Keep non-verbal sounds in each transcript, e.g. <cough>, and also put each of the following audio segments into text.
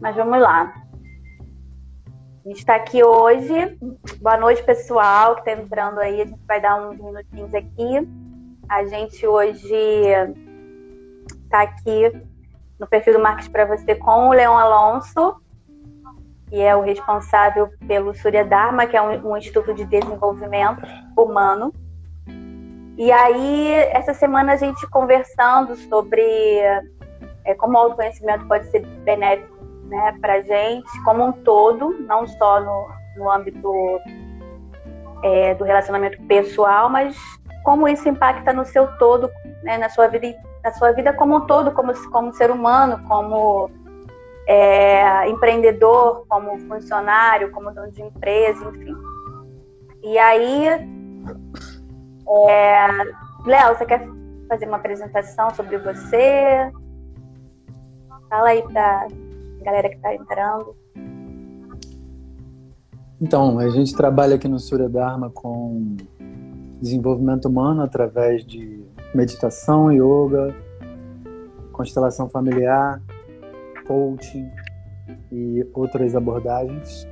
Mas vamos lá. A gente está aqui hoje. Boa noite, pessoal que está entrando aí. A gente vai dar uns minutinhos aqui. A gente hoje está aqui no perfil do Marques para você com o Leão Alonso, que é o responsável pelo Surya Dharma, que é um, um Instituto de Desenvolvimento Humano. E aí, essa semana a gente conversando sobre é, como o autoconhecimento pode ser benéfico né, para gente, como um todo, não só no, no âmbito é, do relacionamento pessoal, mas como isso impacta no seu todo, né, na sua vida, na sua vida como um todo, como, como ser humano, como é, empreendedor, como funcionário, como dono de empresa, enfim. E aí, é, Léo, você quer fazer uma apresentação sobre você? Fala aí para galera que está entrando. Então, a gente trabalha aqui no Surya Dharma com desenvolvimento humano através de meditação, yoga, constelação familiar, coaching e outras abordagens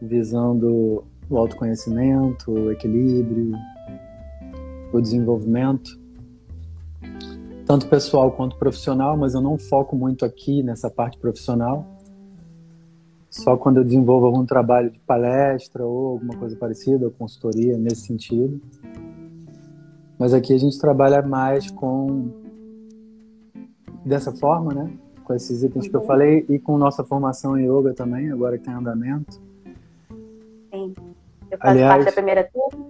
visando o autoconhecimento, o equilíbrio, o desenvolvimento, tanto pessoal quanto profissional, mas eu não foco muito aqui nessa parte profissional. Só quando eu desenvolvo algum trabalho de palestra ou alguma coisa parecida, ou consultoria nesse sentido. Mas aqui a gente trabalha mais com dessa forma, né? Com esses itens que eu uhum. falei e com nossa formação em yoga também, agora que tem andamento. Sim. Eu faço Aliás, parte da primeira turma.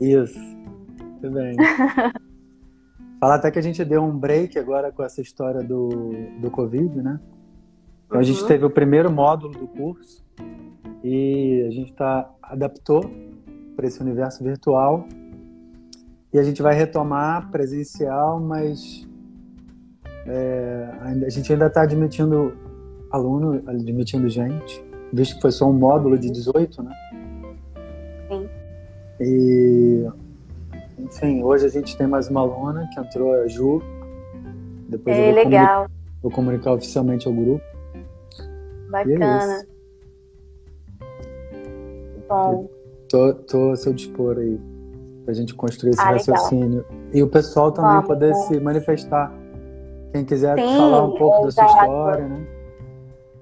Isso. Muito bem. <laughs> Falar até que a gente deu um break agora com essa história do, do Covid, né? Então a gente uhum. teve o primeiro módulo do curso e a gente tá, adaptou para esse universo virtual e a gente vai retomar presencial, mas é, a gente ainda está admitindo aluno, admitindo gente, visto que foi só um módulo de 18, né? Sim. E enfim, hoje a gente tem mais uma aluna que entrou, a Ju. Depois é, eu vou, legal. Comunicar, vou comunicar oficialmente ao grupo. Bacana. É Bom. Tô, tô a seu dispor aí, pra gente construir esse ah, raciocínio. Legal. E o pessoal também Vamos, poder se manifestar. Quem quiser Sim, falar um pouco exato. da sua história, né?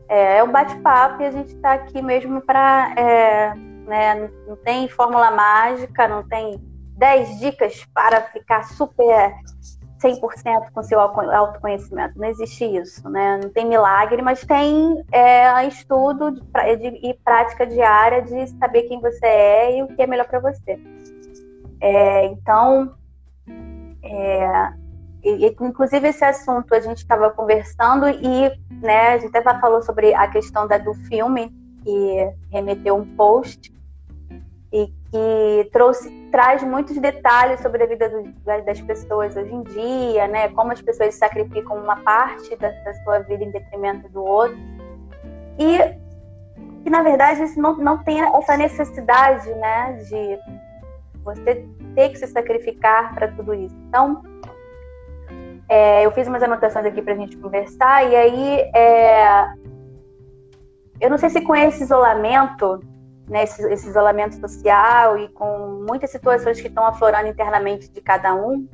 É, é um bate-papo e a gente está aqui mesmo para. É, né, não tem fórmula mágica, não tem 10 dicas para ficar super 100% com seu autoconhecimento. Não existe isso, né? Não tem milagre, mas tem é, estudo de, de, e prática diária de saber quem você é e o que é melhor para você. É, então, é, e, inclusive esse assunto a gente estava conversando e né, a gente até falou sobre a questão da, do filme que remeteu um post e que trouxe traz muitos detalhes sobre a vida do, das pessoas hoje em dia, né? Como as pessoas sacrificam uma parte da, da sua vida em detrimento do outro. E que, na verdade, isso não, não tem essa necessidade, né? De você ter que se sacrificar para tudo isso. Então, é, eu fiz umas anotações aqui para a gente conversar, e aí é, eu não sei se com esse isolamento né, esse, esse, isolamento social e com muitas situações que estão aflorando internamente de cada um.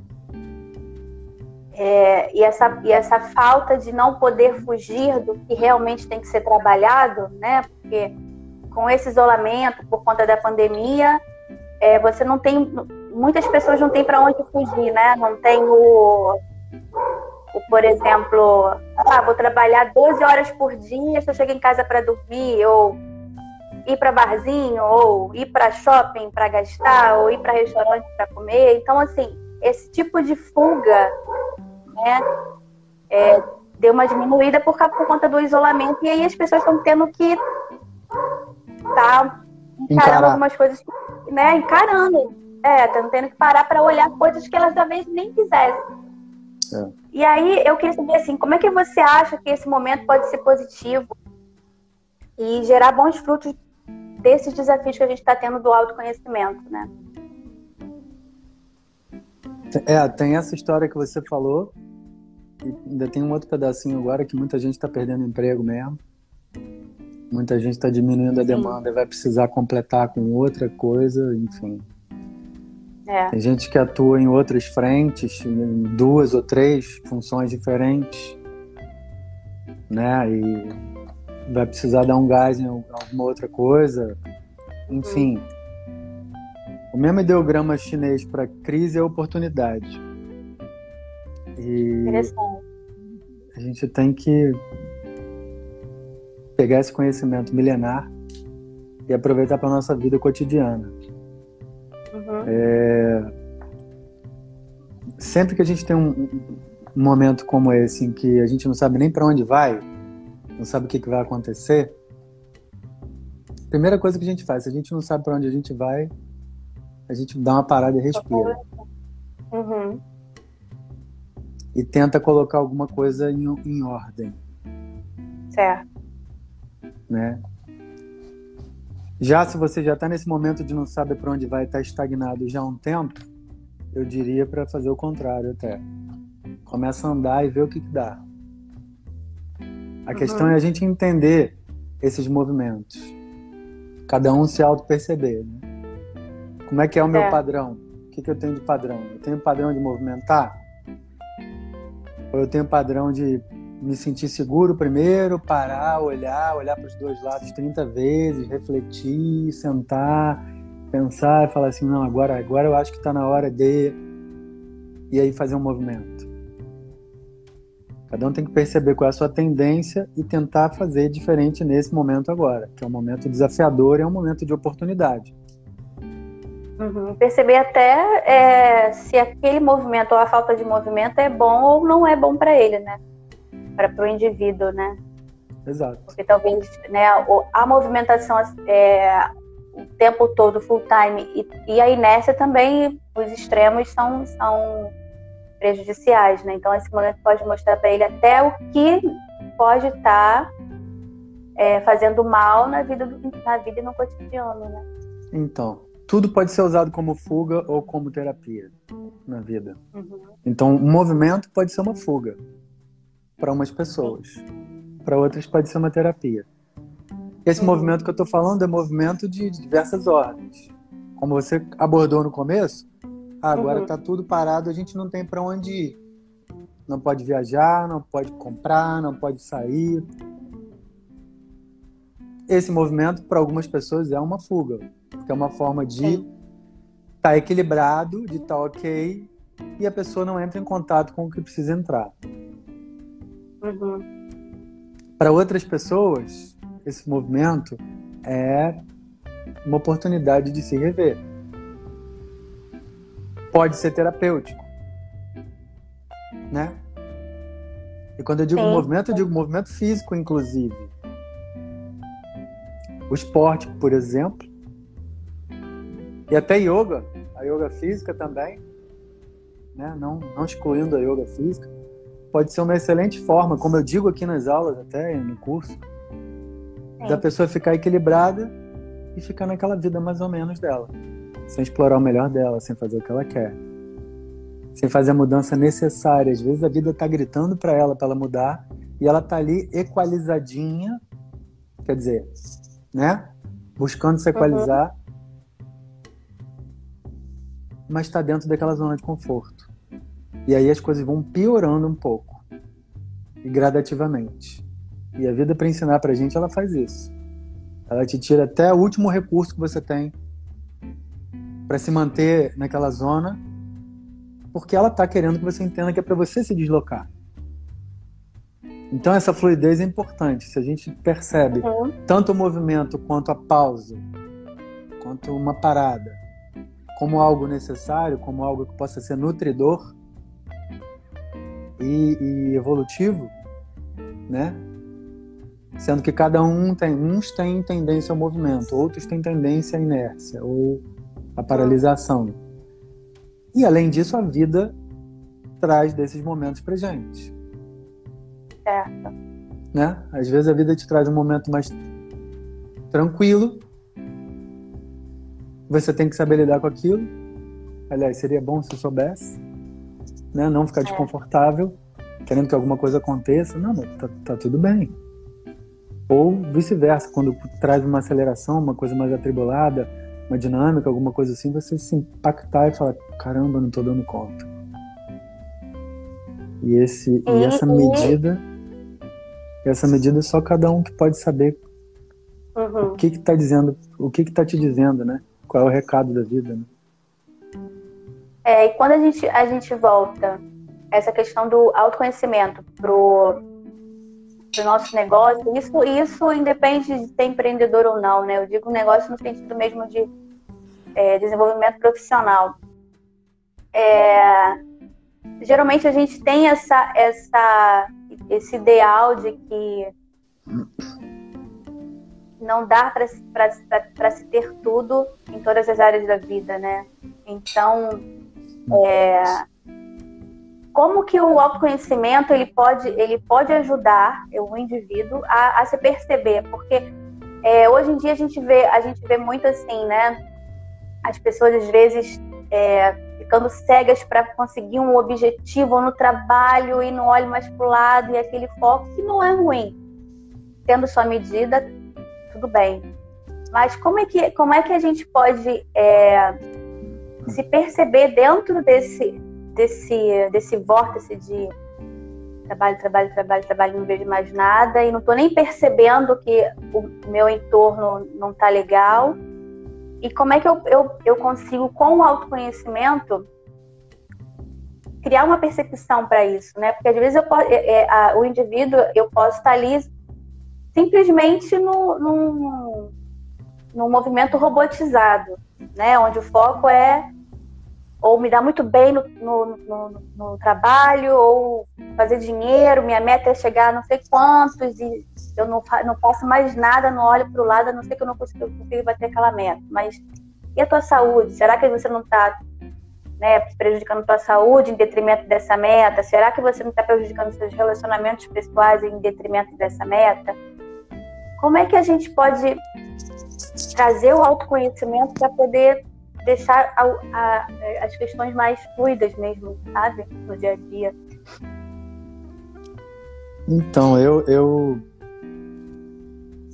É, e, essa, e essa falta de não poder fugir do que realmente tem que ser trabalhado, né? Porque com esse isolamento, por conta da pandemia, é, você não tem. Muitas pessoas não têm para onde fugir, né? Não tem o, o, por exemplo, ah, vou trabalhar 12 horas por dia eu chego em casa para dormir, ou ir para barzinho ou ir para shopping para gastar ou ir para restaurante para comer. Então, assim, esse tipo de fuga, né, é, deu uma diminuída por, por, conta do isolamento e aí as pessoas estão tendo que tá encarando Encarar. algumas coisas, né, encarando, é, estão tendo que parar para olhar coisas que elas talvez nem quisessem. É. E aí eu queria saber assim, como é que você acha que esse momento pode ser positivo e gerar bons frutos desses desafios que a gente está tendo do autoconhecimento, né? É, tem essa história que você falou, E ainda tem um outro pedacinho agora que muita gente está perdendo emprego mesmo. Muita gente está diminuindo a demanda e vai precisar completar com outra coisa, enfim. É. Tem gente que atua em outras frentes, em duas ou três funções diferentes, né? E vai precisar dar um gás em alguma outra coisa. Enfim. O mesmo ideograma chinês para crise é oportunidade. E a gente tem que pegar esse conhecimento milenar e aproveitar para nossa vida cotidiana. Uhum. É... Sempre que a gente tem um, um, momento como esse em que a gente não sabe nem para onde vai, não sabe o que, que vai acontecer, primeira coisa que a gente faz, se a gente não sabe para onde a gente vai, a gente dá uma parada e respira. Uhum. E tenta colocar alguma coisa em, em ordem. Certo. Né? Já se você já está nesse momento de não saber para onde vai estar tá estagnado já há um tempo, eu diria para fazer o contrário até. Começa a andar e ver o que, que dá. A uhum. questão é a gente entender esses movimentos. Cada um se auto-perceber. Né? Como é que é o meu é. padrão? O que, que eu tenho de padrão? Eu tenho padrão de movimentar? Ou eu tenho padrão de me sentir seguro primeiro, parar, olhar, olhar para os dois lados 30 vezes, refletir, sentar, pensar e falar assim, não, agora, agora eu acho que está na hora de e aí fazer um movimento. Cada um tem que perceber qual é a sua tendência e tentar fazer diferente nesse momento agora, que é um momento desafiador e é um momento de oportunidade. Uhum. Perceber até é, se aquele movimento ou a falta de movimento é bom ou não é bom para ele, né? Para o indivíduo, né? Exato. Porque talvez né, a movimentação é, o tempo todo, full time, e, e, a inércia também, os extremos são, são prejudiciais, né? Então esse momento pode mostrar para ele até o que pode estar tá, é, fazendo mal na vida, na vida e no cotidiano, né? Então, tudo pode ser usado como fuga ou como terapia na vida. Uhum. Então, um movimento pode ser uma fuga para umas pessoas, para outras pode ser uma terapia. Esse uhum. movimento que eu estou falando é movimento de diversas ordens. Como você abordou no começo, agora está uhum. tudo parado, a gente não tem para onde ir. Não pode viajar, não pode comprar, não pode sair. Esse movimento, para algumas pessoas, é uma fuga que é uma forma de estar tá equilibrado, de estar tá ok, e a pessoa não entra em contato com o que precisa entrar. Uhum. Para outras pessoas, esse movimento é uma oportunidade de se rever. Pode ser terapêutico, né? E quando eu digo Sim. movimento, eu digo movimento físico, inclusive. O esporte, por exemplo, e até yoga, a yoga física também, né? não, não excluindo a yoga física, pode ser uma excelente forma, como eu digo aqui nas aulas, até no curso, é. da pessoa ficar equilibrada e ficar naquela vida mais ou menos dela, sem explorar o melhor dela, sem fazer o que ela quer, sem fazer a mudança necessária. Às vezes a vida está gritando para ela para ela mudar e ela está ali equalizadinha, quer dizer, né? Buscando se equalizar. Uhum mas está dentro daquela zona de conforto. E aí as coisas vão piorando um pouco, e gradativamente. E a vida para ensinar para a gente, ela faz isso. Ela te tira até o último recurso que você tem para se manter naquela zona, porque ela está querendo que você entenda que é para você se deslocar. Então essa fluidez é importante. Se a gente percebe uhum. tanto o movimento quanto a pausa, quanto uma parada, como algo necessário, como algo que possa ser nutridor e, e evolutivo, né? Sendo que cada um tem, uns têm tendência ao movimento, outros têm tendência à inércia ou à paralisação. E além disso, a vida traz desses momentos pra gente. Certo. Né? Às vezes a vida te traz um momento mais tranquilo, você tem que saber lidar com aquilo. Aliás, seria bom se soubesse, né? Não ficar é. desconfortável. querendo que alguma coisa aconteça. Não, tá, tá tudo bem. Ou vice-versa, quando traz uma aceleração, uma coisa mais atribulada, uma dinâmica, alguma coisa assim, você se impactar e falar: caramba, não tô dando conta. E, esse, e, e essa medida, essa medida só cada um que pode saber uhum. o que que tá dizendo, o que que tá te dizendo, né? Qual é o recado da vida, né? É, e quando a gente, a gente volta essa questão do autoconhecimento pro, pro nosso negócio, isso, isso independe de ser empreendedor ou não, né? Eu digo negócio no sentido mesmo de é, desenvolvimento profissional. É, geralmente a gente tem essa, essa, esse ideal de que não dá para se ter tudo em todas as áreas da vida, né? Então, é, como que o autoconhecimento ele pode, ele pode ajudar o indivíduo a, a se perceber? Porque é, hoje em dia a gente vê, a gente vê muito assim, né? As pessoas às vezes é, ficando cegas para conseguir um objetivo no trabalho e não olham mais para o lado e aquele foco que não é ruim. Tendo sua medida, tudo bem. Mas como é que, como é que a gente pode é, se perceber dentro desse, desse, desse vórtice de trabalho, trabalho, trabalho, trabalho, não vejo mais nada e não estou nem percebendo que o meu entorno não está legal. E como é que eu, eu, eu consigo, com o autoconhecimento, criar uma percepção para isso, né? Porque às vezes eu, é, é, a, o indivíduo, eu posso estar ali simplesmente no, no, no movimento robotizado, né? Onde o foco é ou me dar muito bem no, no, no, no, trabalho, ou fazer dinheiro, minha meta é chegar a não sei quantos, e eu não, não faço mais nada, não olho para o lado, a não ser que eu não consiga, consiga bater aquela meta. Mas e a tua saúde? Será que você não está né, prejudicando a tua saúde em detrimento dessa meta? Será que você não está prejudicando seus relacionamentos pessoais em detrimento dessa meta? Como é que a gente pode trazer o autoconhecimento para poder deixar a, a, as questões mais fluidas mesmo, sabe? No dia a dia. Então, eu, eu,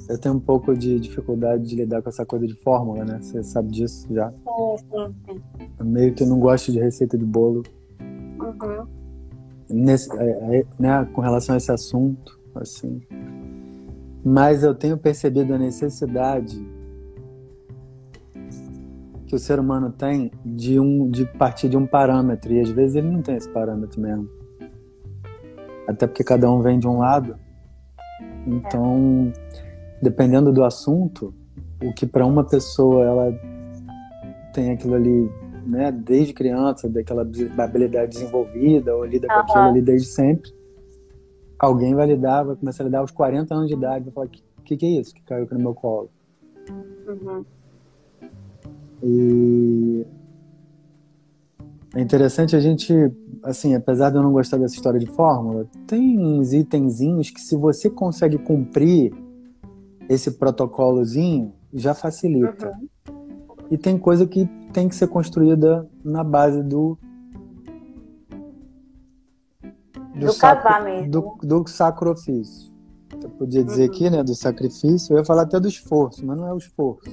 eu tenho um pouco de dificuldade de lidar com essa coisa de fórmula, né? Você sabe disso já? Sim, sim, sim. Eu meio que não gosto de receita de bolo. Uhum. Nesse, é, é, né, com relação a esse assunto, assim. Mas eu tenho percebido a necessidade que o ser humano tem de um de partir de um parâmetro. E às vezes ele não tem esse parâmetro mesmo. Até porque cada um vem de um lado. Então dependendo do assunto o que para uma pessoa ela tem aquilo ali né desde criança daquela habilidade desenvolvida ou lida com aquilo ali desde sempre alguém vai lidar vai começar a lidar aos 40 anos de idade vai falar que que, que é isso que caiu aqui no meu colo? Uhum. E é interessante a gente, assim, apesar de eu não gostar dessa história de fórmula, tem uns itenzinhos que se você consegue cumprir esse protocolozinho, já facilita. Uhum. E tem coisa que tem que ser construída na base do do, do sacro, mesmo. Do, do sacrifício. Eu podia dizer uhum. aqui, né, do sacrifício, eu ia falar até do esforço, mas não é o esforço.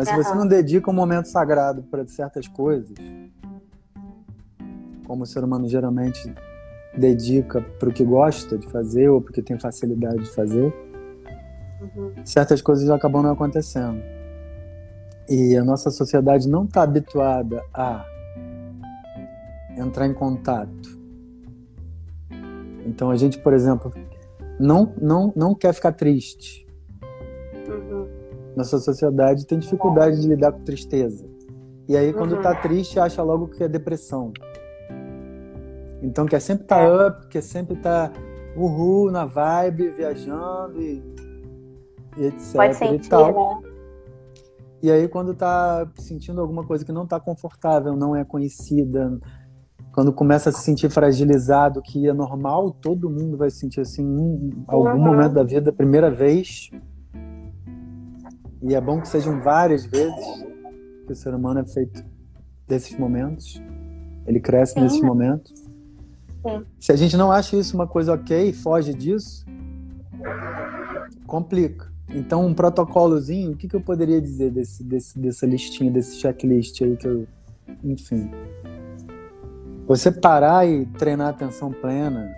Mas se você não dedica um momento sagrado para certas coisas, como o ser humano geralmente dedica para o que gosta de fazer ou porque tem facilidade de fazer, uhum. certas coisas acabam não acontecendo. E a nossa sociedade não está habituada a entrar em contato. Então a gente, por exemplo, não, não, não quer ficar triste nossa sociedade tem dificuldade de lidar com tristeza. E aí, quando uhum. tá triste, acha logo que é depressão. Então, quer sempre tá é. up, quer sempre tá uhul, na vibe, viajando e, e etc. Pode sentir, e tal. Né? E aí, quando tá sentindo alguma coisa que não tá confortável, não é conhecida, quando começa a se sentir fragilizado, que é normal, todo mundo vai sentir assim em algum uhum. momento da vida, primeira vez, e é bom que sejam várias vezes que o ser humano é feito desses momentos. Ele cresce Sim. nesses momentos. Sim. Se a gente não acha isso uma coisa ok e foge disso, complica. Então, um protocolozinho, o que, que eu poderia dizer desse, desse, dessa listinha, desse checklist aí que eu. Enfim. Você parar e treinar atenção plena,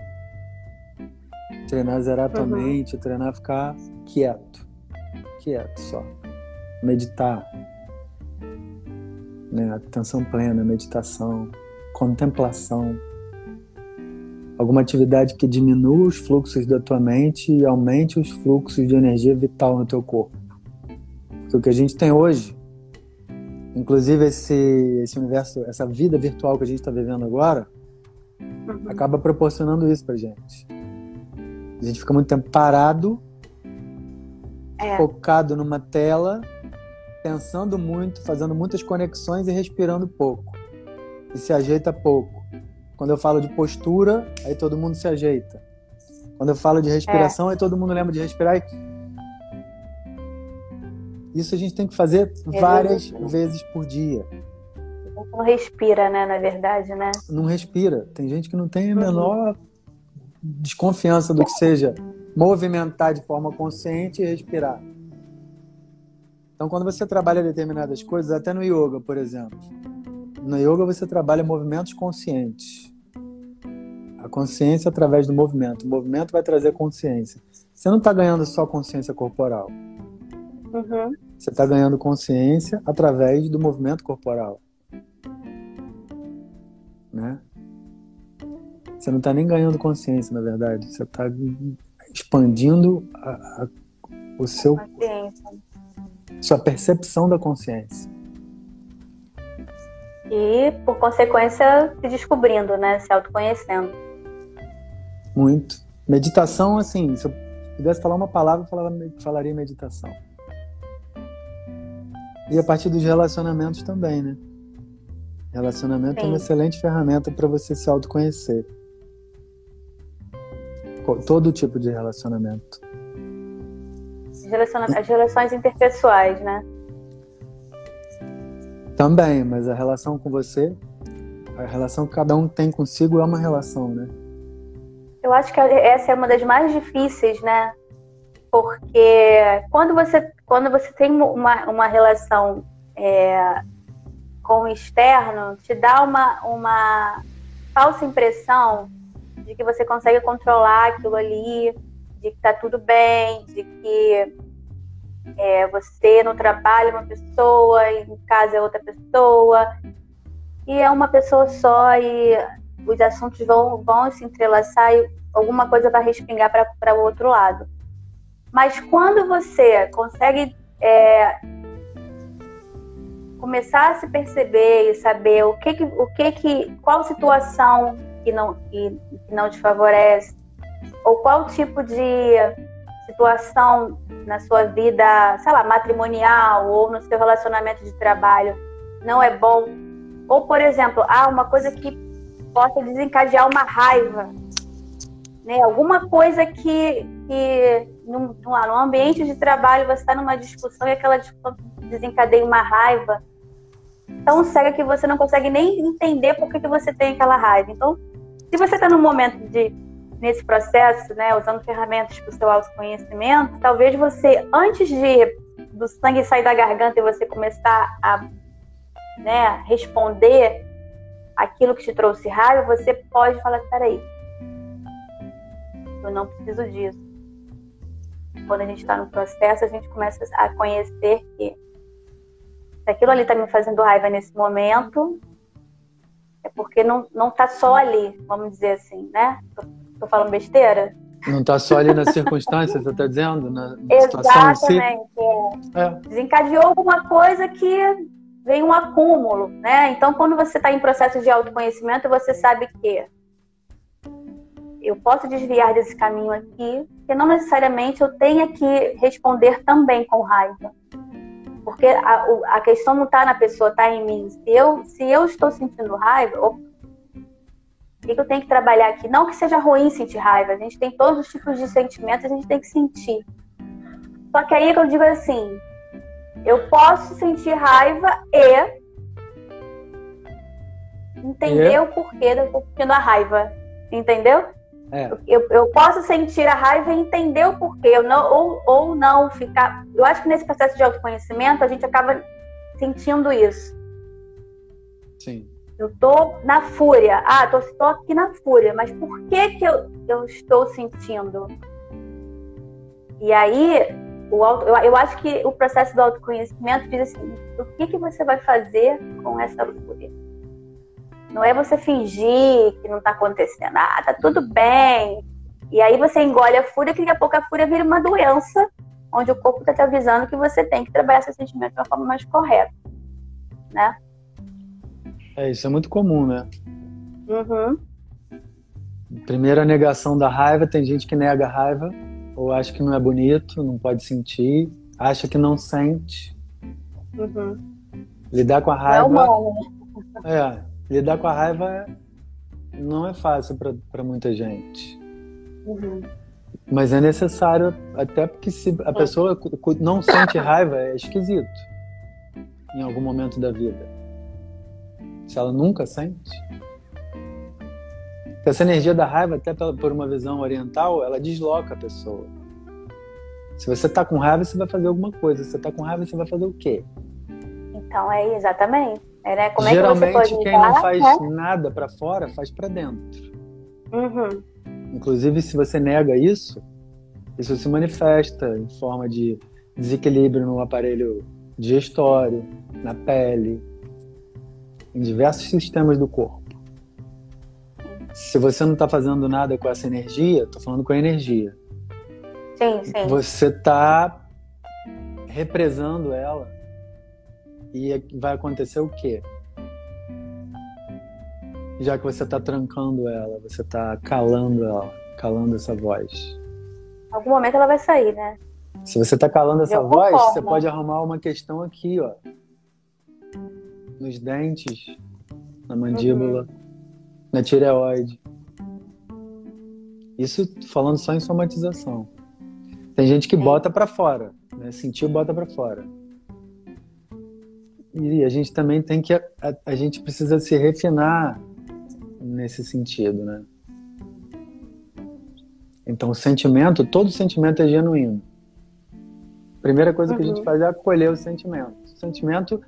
treinar zerar tua uhum. mente, treinar ficar quieto. Quieto só. Meditar. Né? Atenção plena, meditação, contemplação alguma atividade que diminua os fluxos da tua mente e aumente os fluxos de energia vital no teu corpo. Porque o que a gente tem hoje, inclusive esse, esse universo, essa vida virtual que a gente está vivendo agora, uhum. acaba proporcionando isso pra gente. A gente fica muito tempo parado, é. focado numa tela, pensando muito, fazendo muitas conexões e respirando pouco. E se ajeita pouco. Quando eu falo de postura, aí todo mundo se ajeita. Quando eu falo de respiração, é. aí todo mundo lembra de respirar. E... Isso a gente tem que fazer é várias vezes por dia. Não respira, né? Na verdade, né? Não respira. Tem gente que não tem a uhum. menor uhum. desconfiança do que seja movimentar de forma consciente e respirar. Então, quando você trabalha determinadas coisas, até no yoga, por exemplo, no yoga você trabalha movimentos conscientes. A consciência através do movimento. O movimento vai trazer consciência. Você não está ganhando só consciência corporal. Uhum. Você está ganhando consciência através do movimento corporal. Né? Você não está nem ganhando consciência, na verdade. Você está expandindo a, a, o seu, sua percepção da consciência e, por consequência, se descobrindo, né? Se autoconhecendo. Muito. Meditação, assim, se eu pudesse falar uma palavra, eu falaria meditação. E a partir dos relacionamentos também, né? Relacionamento Sim. é uma excelente ferramenta para você se autoconhecer. Todo tipo de relacionamento. As relações interpessoais, né? Também, mas a relação com você, a relação que cada um tem consigo é uma relação, né? Eu acho que essa é uma das mais difíceis, né? Porque quando você, quando você tem uma, uma relação é, com o externo, te dá uma, uma falsa impressão de que você consegue controlar aquilo ali, de que tá tudo bem, de que é, você no trabalho é uma pessoa, em casa é outra pessoa, e é uma pessoa só, e os assuntos vão, vão se entrelaçar e alguma coisa vai respingar para o outro lado. Mas quando você consegue é, começar a se perceber e saber o que, que, o que, que qual situação que não, que, que não te favorece, ou qual tipo de situação na sua vida, sei lá, matrimonial ou no seu relacionamento de trabalho não é bom. Ou, por exemplo, há uma coisa que possa desencadear uma raiva, né? Alguma coisa que, que no, no ambiente de trabalho você está numa discussão e aquela discussão desencadeia uma raiva tão cega que você não consegue nem entender por que, que você tem aquela raiva. Então, se você está num momento de nesse processo, né, usando ferramentas para o seu autoconhecimento, talvez você, antes de do sangue sair da garganta e você começar a né, responder aquilo que te trouxe raiva, você pode falar: peraí, eu não preciso disso. Quando a gente está no processo, a gente começa a conhecer que se aquilo ali está me fazendo raiva nesse momento, é porque não, não tá só ali, vamos dizer assim, né? Tô falando besteira? Não está só ali na circunstância, você está dizendo? Na Exatamente. Si? É. É. Desencadeou alguma coisa que vem um acúmulo, né? Então, quando você está em processo de autoconhecimento, você sabe que eu posso desviar desse caminho aqui, que não necessariamente eu tenha que responder também com raiva. Porque a, a questão não está na pessoa, está em mim. Se eu, se eu estou sentindo raiva, o que eu tenho que trabalhar aqui? Não que seja ruim sentir raiva, a gente tem todos os tipos de sentimentos, a gente tem que sentir. Só que aí é que eu digo assim, eu posso sentir raiva e entender e? o porquê da, da raiva. Entendeu? É. Eu, eu posso sentir a raiva e entender o porquê, eu não, ou, ou não ficar. Eu acho que nesse processo de autoconhecimento a gente acaba sentindo isso. Sim. Eu tô na fúria. Ah, tô, tô aqui na fúria, mas por que que eu, eu estou sentindo? E aí, o auto, eu, eu acho que o processo do autoconhecimento diz assim: o que que você vai fazer com essa fúria? Não é você fingir que não tá acontecendo. Ah, tá tudo bem. E aí você engole a fúria, que daqui a pouco a fúria vira uma doença, onde o corpo tá te avisando que você tem que trabalhar esse sentimento de uma forma mais correta. Né? É, isso é muito comum, né? Uhum. Primeiro, a negação da raiva. Tem gente que nega a raiva, ou acha que não é bonito, não pode sentir, acha que não sente. Uhum. Lidar com a Não é raiva. né? É, lidar com a raiva não é fácil para muita gente. Uhum. Mas é necessário, até porque se a pessoa não sente raiva, é esquisito. Em algum momento da vida. Se ela nunca sente. Essa energia da raiva, até por uma visão oriental, ela desloca a pessoa. Se você tá com raiva, você vai fazer alguma coisa. Se você tá com raiva, você vai fazer o quê? Então é exatamente. É, né? Como Geralmente, é que você pode quem não faz né? nada para fora, faz para dentro. Uhum. Inclusive, se você nega isso, isso se manifesta em forma de desequilíbrio no aparelho digestório, na pele, em diversos sistemas do corpo. Se você não está fazendo nada com essa energia, estou falando com a energia, Sim, sim. você está represando ela e vai acontecer o quê? Já que você está trancando ela, você está calando ela, calando essa voz. Em algum momento ela vai sair, né? Se você está calando essa voz, forma. você pode arrumar uma questão aqui, ó. Nos dentes, na mandíbula, Uhum. na tireoide. Isso falando só em somatização. Tem gente que Sim. bota para fora, né? Sentiu, bota para fora. E a gente também tem que a, a gente precisa se refinar nesse sentido, né? Então, o sentimento, todo sentimento é genuíno. Primeira coisa que a gente Uhum. faz é acolher o sentimento. O sentimento,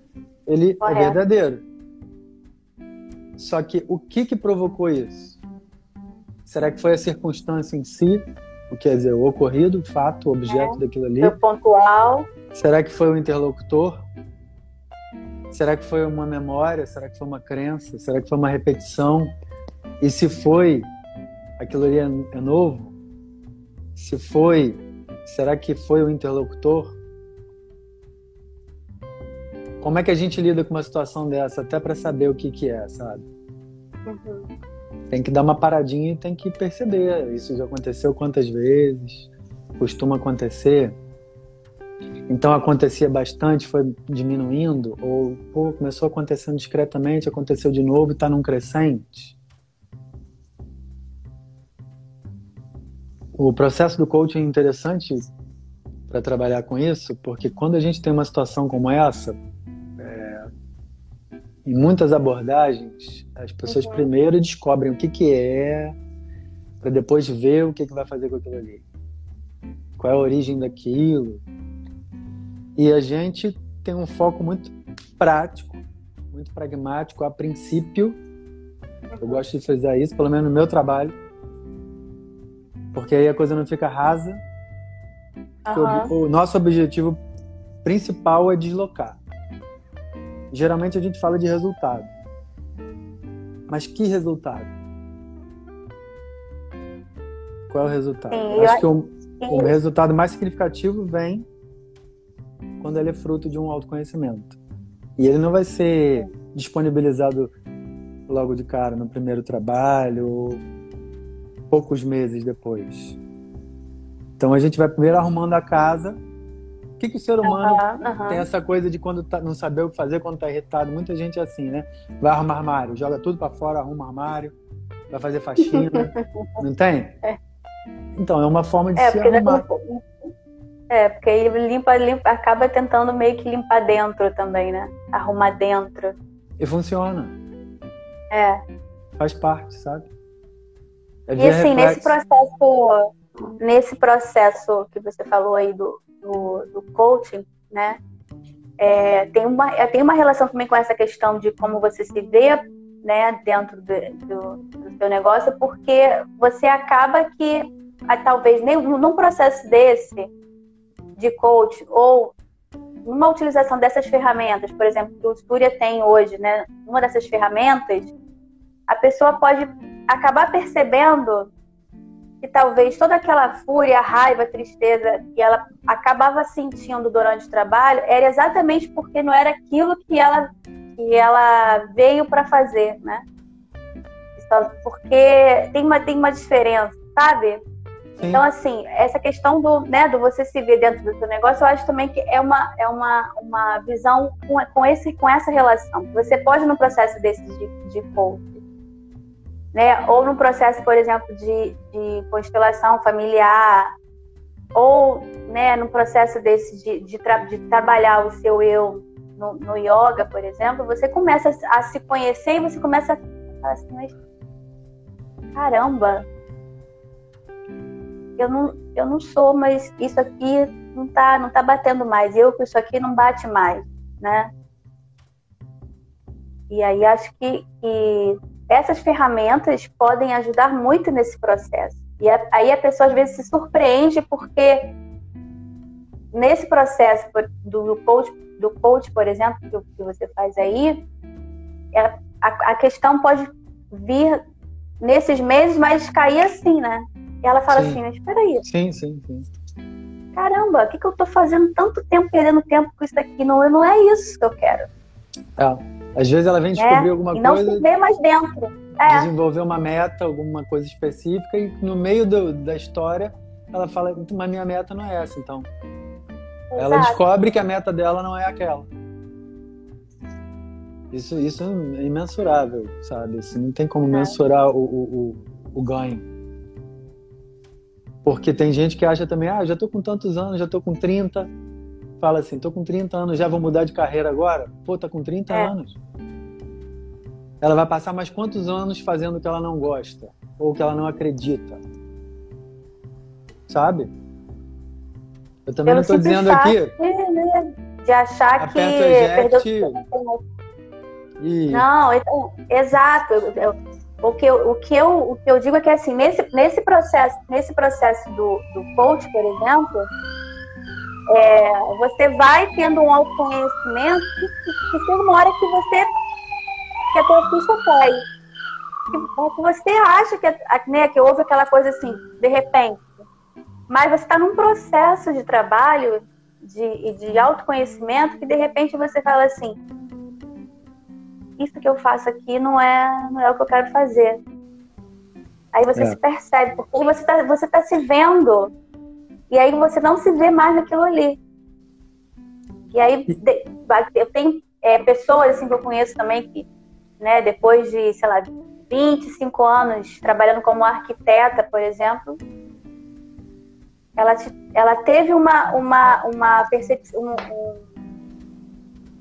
ele é Correto. verdadeiro. Só que o que que provocou isso? Será que foi a circunstância em si? O quer dizer, o ocorrido, o fato, o objeto daquilo ali? Foi pontual. Será que foi o interlocutor? Será que foi uma memória? Será que foi uma crença? Será que foi uma repetição? E se foi, aquilo ali é, é novo? Se foi, será que foi o interlocutor? Como é que a gente lida com uma situação dessa, até para saber o que, que é, sabe? Uhum. Tem que dar uma paradinha e tem que perceber. Isso já aconteceu quantas vezes? Costuma acontecer? Então acontecia bastante, foi diminuindo? Ou pô, começou acontecendo discretamente, aconteceu de novo e está num crescente? O processo do coaching é interessante para trabalhar com isso, porque quando a gente tem uma situação como essa, é, em muitas abordagens, as pessoas Uhum. primeiro descobrem o que, que é, para depois ver o que, que vai fazer com aquilo ali. Qual é a origem daquilo. E a gente tem um foco muito prático, muito pragmático a princípio. Eu gosto de fazer isso, pelo menos no meu trabalho, porque aí a coisa não fica rasa. Porque o- nosso objetivo principal é deslocar. Geralmente a gente fala de resultado. Mas que resultado? Qual é o resultado? Sim, Eu eu Acho que o, o resultado mais significativo vem quando ele é fruto de um autoconhecimento. E ele não vai ser disponibilizado logo de cara no primeiro trabalho, ou poucos meses depois. Então a gente vai primeiro arrumando a casa. O que, que o ser humano Aham, aham. tem essa coisa de quando tá, não saber o que fazer quando tá irritado? Muita gente é assim, né? Vai arrumar armário, joga tudo para fora, arruma armário, vai fazer faxina. <laughs> não tem? É. Então, é uma forma de É, se já arrumar. É, porque ele limpa, limpa, acaba tentando meio que limpar dentro também, né? Arrumar dentro. E funciona. É. Faz parte, sabe? É e assim, reflexo. nesse processo, nesse processo que você falou aí do, do, do coaching, né? É, tem, uma, é, tem uma relação também com essa questão de como você se vê né, dentro do, do, do seu negócio, porque você acaba que, talvez, nem, num processo desse de coach ou numa utilização dessas ferramentas, por exemplo, que o Sturia tem hoje, né, uma dessas ferramentas, a pessoa pode acabar percebendo que talvez toda aquela fúria, raiva, tristeza que ela acabava sentindo durante o trabalho era exatamente porque não era aquilo que ela que ela veio para fazer, né? Porque tem uma tem uma diferença, sabe? Sim. Então assim, essa questão do, né, do você se ver dentro do seu negócio, eu acho também que é uma é uma, uma visão com, com esse com essa relação. Você pode no processo desse de, de né? Ou no processo, por exemplo, de, de constelação familiar, ou né, no processo desse de, de, tra de trabalhar o seu eu no, no, yoga, por exemplo, você começa a se conhecer e você começa a falar assim, mas caramba, eu não, eu não sou, mas isso aqui não tá, não tá batendo mais, eu com isso aqui não bate mais, né? E aí acho que, que essas ferramentas podem ajudar muito nesse processo. E aí a pessoa às vezes se surpreende porque nesse processo do coach, do coach por exemplo, que você faz aí, é, a, questão pode vir nesses meses, mas cair assim, né? E ela fala sim. assim, mas espera aí. Sim, sim, sim. Caramba, o que, que eu tô fazendo tanto tempo, perdendo tempo com isso daqui? Não, não é isso que eu quero. É. Às vezes ela vem é, descobrir é, alguma e não coisa. Não se vê mais dentro. É. Desenvolver uma meta, alguma coisa específica, e no meio do, da história ela fala, mas minha meta não é essa, então. Exato. Ela descobre que a meta dela não é aquela. Isso, isso é imensurável, sabe? Assim, não tem como mensurar o, o, o, o ganho. Porque tem gente que acha também, ah, já tô com tantos anos, já tô com 30, fala assim, tô com 30 anos, já vou mudar de carreira agora? Pô, tá com 30 é. anos. Ela vai passar mais quantos anos fazendo o que ela não gosta? Ou que ela não acredita? Sabe? Eu também Pelo não tô dizendo aqui. Né? De achar que. Perdeu... Não, então, exato. Eu, o que, eu, o, que eu, o que eu digo é que assim, nesse, nesse processo, nesse processo do, do coach, por exemplo, é, você vai tendo um autoconhecimento que, chega uma hora que você que a tua ficha cai. Que você acha que, né, que houve aquela coisa assim, de repente. Mas você está num processo de trabalho de, de autoconhecimento que de repente você fala assim, isso que eu faço aqui não é, não é o que eu quero fazer. Aí você é. se percebe, porque você está você tá se vendo e aí você não se vê mais naquilo ali. E aí eu tenho é, pessoas assim, que eu conheço também que, né, depois de, sei lá, 25 anos trabalhando como arquiteta, por exemplo, ela, ela teve uma, uma, uma percepção, um, um,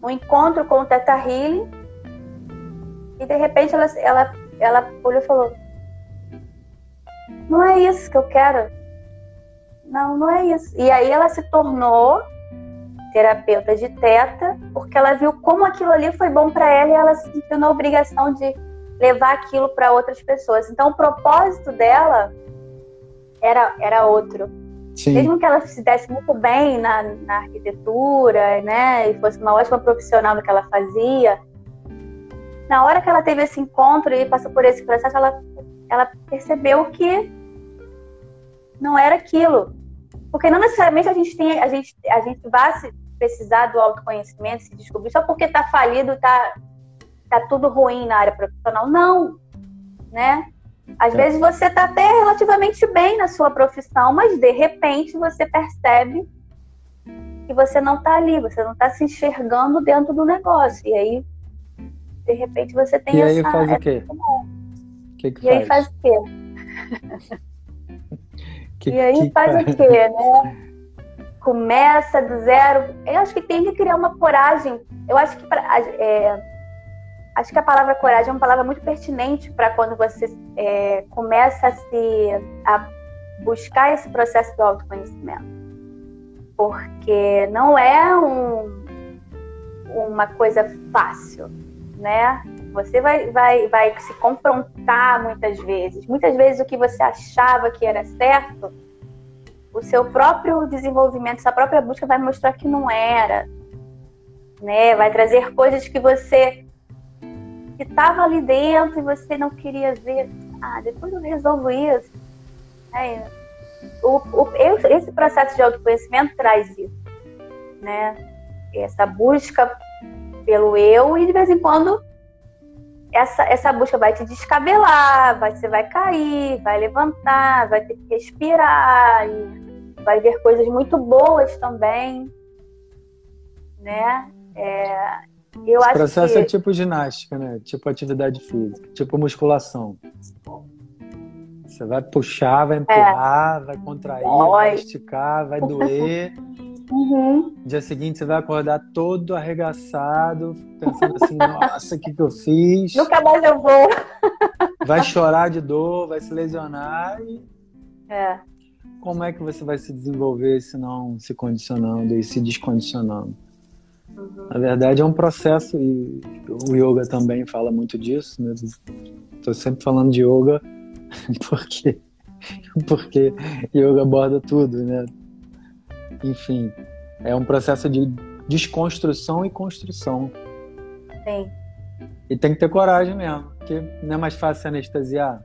um encontro com o Teta Healing e de repente ela, ela, ela olhou e falou: Não é isso que eu quero não, não é isso. E aí ela se tornou terapeuta de teta, porque ela viu como aquilo ali foi bom para ela e ela se sentiu na obrigação de levar aquilo para outras pessoas. Então o propósito dela era, era outro. Sim. Mesmo que ela se desse muito bem na, na arquitetura, né, e fosse uma ótima profissional no que ela fazia, na hora que ela teve esse encontro e passou por esse processo, ela, ela percebeu que não era aquilo. Porque não necessariamente a gente tem, a gente, a gente vai se precisar do autoconhecimento, se descobrir só porque está falido, está tá tudo ruim na área profissional. Não, né? Às é. vezes você está até relativamente bem na sua profissão, mas de repente você percebe que você não está ali, você não está se enxergando dentro do negócio. E aí, de repente, você tem e essa. E aí faz o quê? Que que e faz? aí faz o quê? Que, e aí faz o <laughs> quê, né? Começa do zero. Eu acho que tem que criar uma coragem. Eu acho que pra, é, acho que a palavra coragem é uma palavra muito pertinente para quando você é, começa a se a buscar esse processo do autoconhecimento, porque não é um, uma coisa fácil, né? Você vai, vai, vai se confrontar muitas vezes. Muitas vezes o que você achava que era certo, o seu próprio desenvolvimento, sua própria busca vai mostrar que não era. Né? Vai trazer coisas que você que estava ali dentro e você não queria ver. Ah, depois eu resolvo isso. É, o, o, esse processo de autoconhecimento traz isso, né? Essa busca pelo eu e de vez em quando essa, essa busca vai te descabelar, vai, você vai cair, vai levantar, vai ter que respirar, e vai ver coisas muito boas também, né? É, eu Esse acho processo que... é tipo ginástica, né? Tipo atividade física, tipo musculação. Você vai puxar, vai empurrar, é. vai contrair, vai esticar, vai doer. <laughs> Uhum. Dia seguinte você vai acordar todo arregaçado, pensando assim, nossa, o que, que eu fiz? Nunca mais eu vou. Vai chorar de dor, vai se lesionar e. É. Como é que você vai se desenvolver se não se condicionando e se descondicionando? Uhum. Na verdade é um processo e o yoga também fala muito disso. Estou né? sempre falando de yoga <laughs> porque porque yoga aborda tudo, né? Enfim, é um processo de desconstrução e construção. Sim. E tem que ter coragem mesmo, porque não é mais fácil se anestesiar.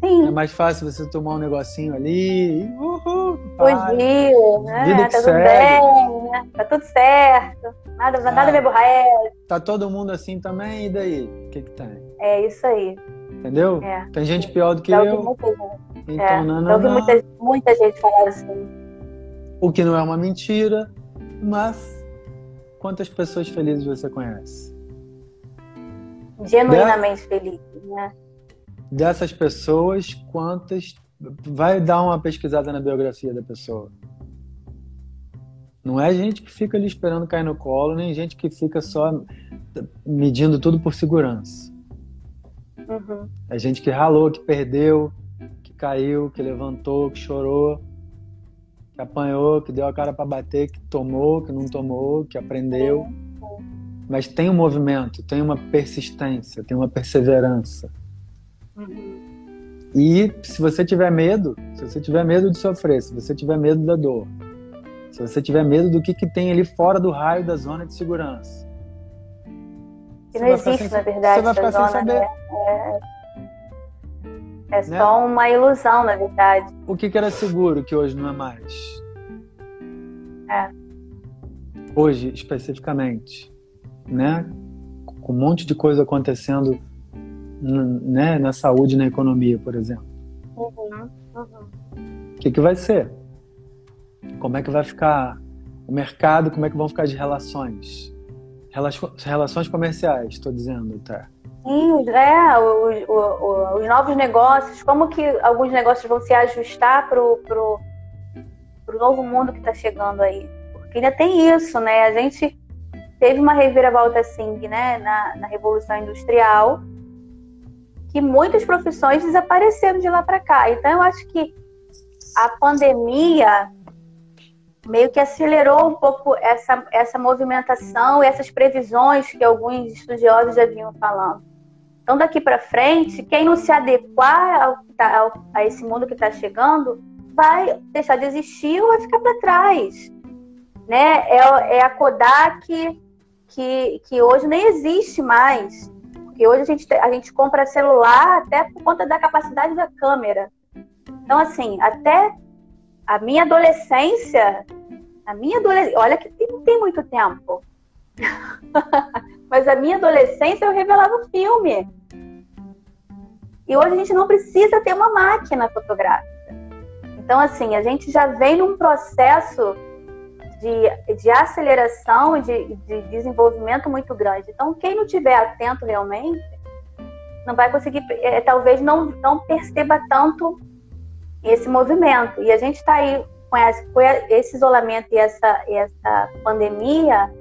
Sim. É mais fácil você tomar um negocinho ali e uhul, Fugiu, né? Vida tá tudo bem, né? Tá tudo certo. Nada, é. nada me aborrece. Tá todo mundo assim também, e daí? O que que tem? É isso aí. Entendeu? É. Tem gente pior do que eu. Então, é. não, não, não. Muita, muita gente falar assim. O que não é uma mentira, mas quantas pessoas felizes você conhece? Genuinamente de... felizes, né? Dessas pessoas, quantas. Vai dar uma pesquisada na biografia da pessoa. Não é gente que fica ali esperando cair no colo, nem gente que fica só medindo tudo por segurança. Uhum. É gente que ralou, que perdeu, que caiu, que levantou, que chorou que apanhou, que deu a cara para bater, que tomou, que não tomou, que aprendeu. Mas tem um movimento, tem uma persistência, tem uma perseverança. Uhum. E se você tiver medo, se você tiver medo de sofrer, se você tiver medo da dor, se você tiver medo do que, que tem ali fora do raio da zona de segurança. Que não existe, na verdade, você vai ficar sem saber. Né? É é né? só uma ilusão, na verdade. O que, que era seguro que hoje não é mais? É. Hoje, especificamente, né? Com um monte de coisa acontecendo né? na saúde e na economia, por exemplo. Uhum, uhum. O que, que vai ser? Como é que vai ficar o mercado? Como é que vão ficar as relações? Relações comerciais, estou dizendo, tá? Sim, é, o, o, os novos negócios, como que alguns negócios vão se ajustar para o pro, pro novo mundo que está chegando aí. Porque ainda tem isso, né? A gente teve uma reviravolta assim, né, na, na Revolução Industrial, que muitas profissões desapareceram de lá para cá. Então, eu acho que a pandemia meio que acelerou um pouco essa, essa movimentação e essas previsões que alguns estudiosos já vinham falando. Então, daqui para frente, quem não se adequar ao, tá, ao, a esse mundo que está chegando vai deixar de existir ou vai ficar para trás. Né? É, é a Kodak que, que hoje nem existe mais. Porque hoje a gente, a gente compra celular até por conta da capacidade da câmera. Então, assim, até a minha adolescência, a minha adolescência, olha que não tem muito tempo. <laughs> Mas a minha adolescência eu revelava filme. E hoje a gente não precisa ter uma máquina fotográfica. Então, assim, a gente já vem num processo de, de aceleração de, de desenvolvimento muito grande. Então, quem não tiver atento realmente, não vai conseguir, é, talvez não, não perceba tanto esse movimento. E a gente está aí com esse, isolamento e essa, essa pandemia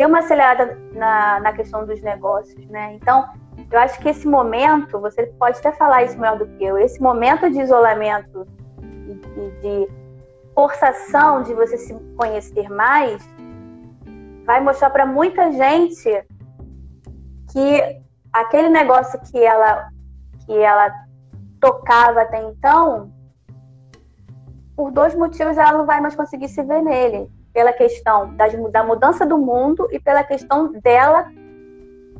deu uma acelerada na, na questão dos negócios, né? Então, eu acho que esse momento, você pode até falar isso melhor do que eu, esse momento de isolamento e de forçação de você se conhecer mais, vai mostrar para muita gente que aquele negócio que ela que ela tocava até então, por dois motivos ela não vai mais conseguir se ver nele, pela questão da, da mudança do mundo e pela questão dela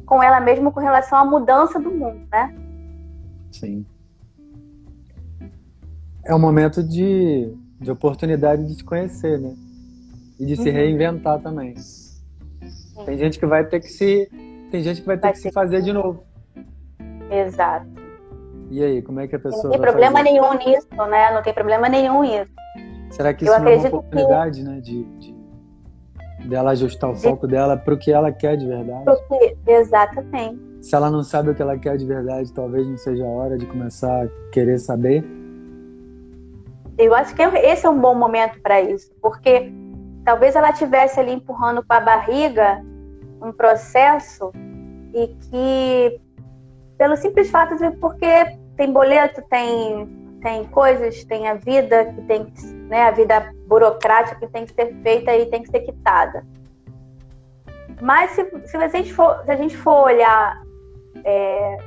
com ela mesma com relação à mudança do mundo, né? Sim. É um momento de, de oportunidade de se conhecer, né? E de uhum. se reinventar também. Sim. Tem gente que vai ter que se. Tem gente que vai ter vai que se fazer que... de novo. Exato. E aí, como é que a pessoa. Não tem problema fazer? nenhum nisso, né? Não tem problema nenhum nisso. Será que isso não é uma oportunidade, que... né? De, de, dela ajustar o de... foco dela para o que ela quer de verdade? Porque... Exatamente. Se ela não sabe o que ela quer de verdade, talvez não seja a hora de começar a querer saber. Eu acho que esse é um bom momento para isso, porque talvez ela tivesse ali empurrando com a barriga um processo e que pelo simples fato de porque tem boleto, tem tem coisas, tem a vida que tem né, a vida burocrática que tem que ser feita e tem que ser quitada. Mas se, se, a, gente for, se a gente for olhar é,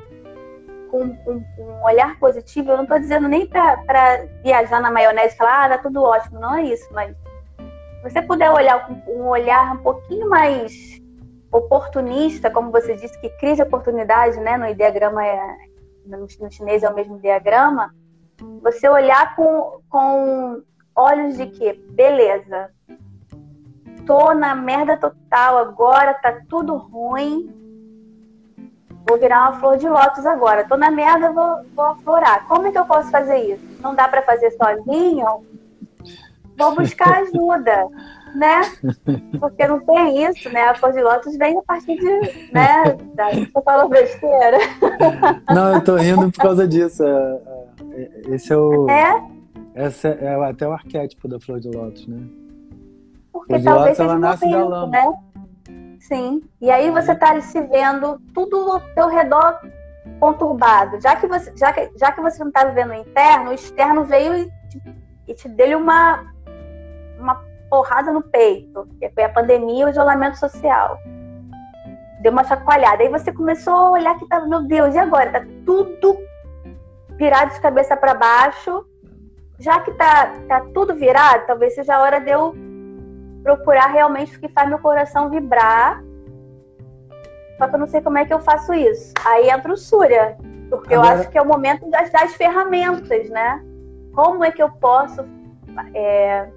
com um, olhar positivo, eu não estou dizendo nem para viajar na maionese e falar, ah, tá tudo ótimo, não é isso, mas se você puder olhar com um olhar um pouquinho mais oportunista, como você disse, que crise oportunidade, né? No ideograma, é, no chinês é o mesmo diagrama. Você olhar com, com olhos de que, beleza, tô na merda total agora, tá tudo ruim, vou virar uma flor de lótus agora. Tô na merda, vou, vou aflorar. Como é que eu posso fazer isso? Não dá para fazer sozinho? Vou buscar ajuda <laughs> né? Porque não tem isso, né? A flor de lótus vem a partir de, né? <laughs> Da, tô falando besteira. Não, eu tô rindo por causa disso. É, é, esse é o. É? Esse é até o arquétipo da flor de lótus, né? Porque flor talvez lótus, ela nasce da lama. Né? Sim. E aí você tá se vendo tudo ao teu redor conturbado. Já que você, já que, já que você não tá vivendo o interno, o externo veio e te, e te deu uma, uma porrada no peito, que foi a pandemia e o isolamento social. Deu uma chacoalhada. Aí você começou a olhar que tá, meu Deus, e agora? Tá tudo virado de cabeça para baixo. Já que tá, tá tudo virado, talvez seja a hora de eu procurar realmente o que faz meu coração vibrar. Só que eu não sei como é que eu faço isso. Aí entra o Súria, porque agora... eu acho que é o momento das, das ferramentas, né? Como é que eu posso é,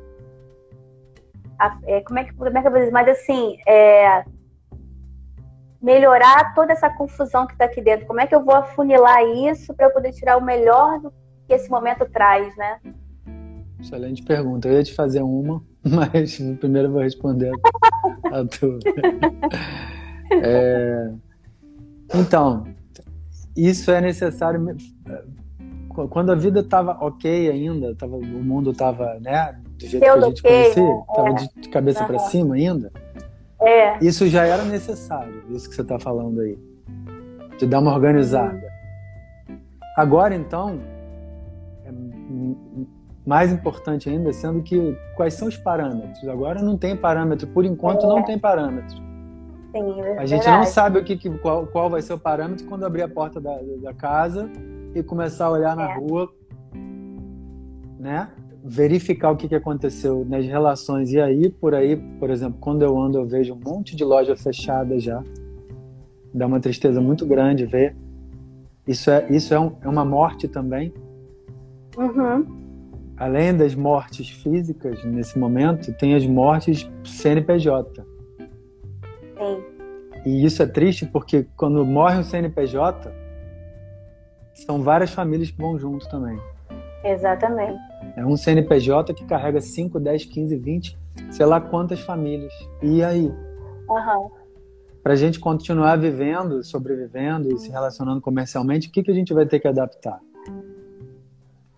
é, como, é que, como é que eu vou dizer? Mas assim, é, melhorar toda essa confusão que está aqui dentro. Como é que eu vou afunilar isso para eu poder tirar o melhor do que esse momento traz, né? Excelente pergunta. Eu ia te fazer uma, <laughs> mas primeiro eu vou responder a tua. <laughs> é, então, isso é necessário quando a vida estava ok ainda, tava, o mundo estava né, do jeito que a gente conhecia, estava é. de cabeça uhum. para cima ainda, é. isso já era necessário, isso que você está falando aí, de dar uma organizada. Agora, então, é mais importante ainda, sendo que quais são os parâmetros? Agora não tem parâmetro, por enquanto é. não tem parâmetro. Sim, é a gente não sabe o que, qual, qual vai ser o parâmetro quando abrir a porta da, da casa e começar a olhar na é. rua, né? Verificar o que, que aconteceu nas relações. E aí, por aí, por exemplo, quando eu ando, eu vejo um monte de loja fechada já. Dá uma tristeza muito grande ver. Isso é, isso é, um, é uma morte também. Uhum. Além das mortes físicas, nesse momento, tem as mortes CNPJ. Sim. E isso é triste porque quando morre um CNPJ, são várias famílias que vão junto também. Exatamente. É um CNPJ que carrega 5, 10, 15, 20, sei lá quantas famílias. E aí? Uhum. Para a gente continuar vivendo, sobrevivendo e se relacionando comercialmente, o que, que a gente vai ter que adaptar?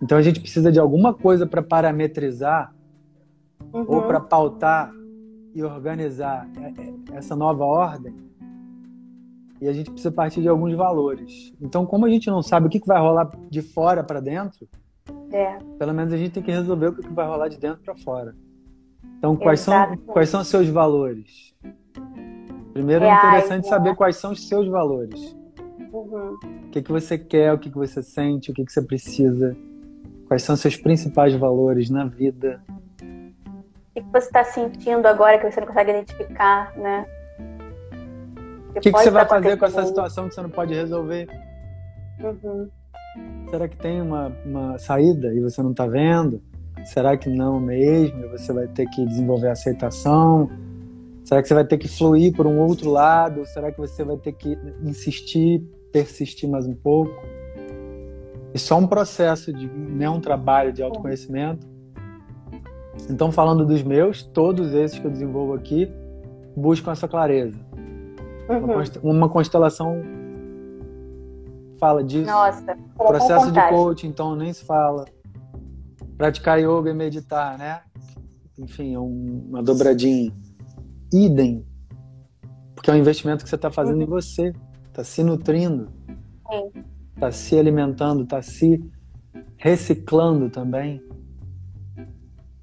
Então a gente precisa de alguma coisa para parametrizar uhum. ou para pautar e organizar essa nova ordem, e a gente precisa partir de alguns valores. Então, como a gente não sabe o que vai rolar de fora para dentro, é. pelo menos a gente tem que resolver o que vai rolar de dentro para fora. Então, quais são, quais são os seus valores? Primeiro é interessante né? saber quais são os seus valores. Uhum. O que, que você quer, o que, que você sente, o que, que você precisa. Quais são os seus principais valores na vida. O que, que você está sentindo agora que você não consegue identificar, né? O que, que você vai fazer com essa situação que você não pode resolver? Uhum. Será que tem uma, uma saída e você não está vendo? Será que não mesmo? E você vai ter que desenvolver aceitação? Será que você vai ter que fluir por um outro lado? Será que você vai ter que insistir, persistir mais um pouco? É um processo de né, um trabalho de autoconhecimento. Então, falando dos meus, todos esses que eu desenvolvo aqui buscam essa clareza. Uhum. Uma constelação fala disso. Nossa, processo de coaching, então nem se fala. Praticar yoga e meditar, né? Enfim, é uma dobradinha idem. Porque é um investimento que você está fazendo uhum. em você. Está se nutrindo. Está se alimentando, está se reciclando também.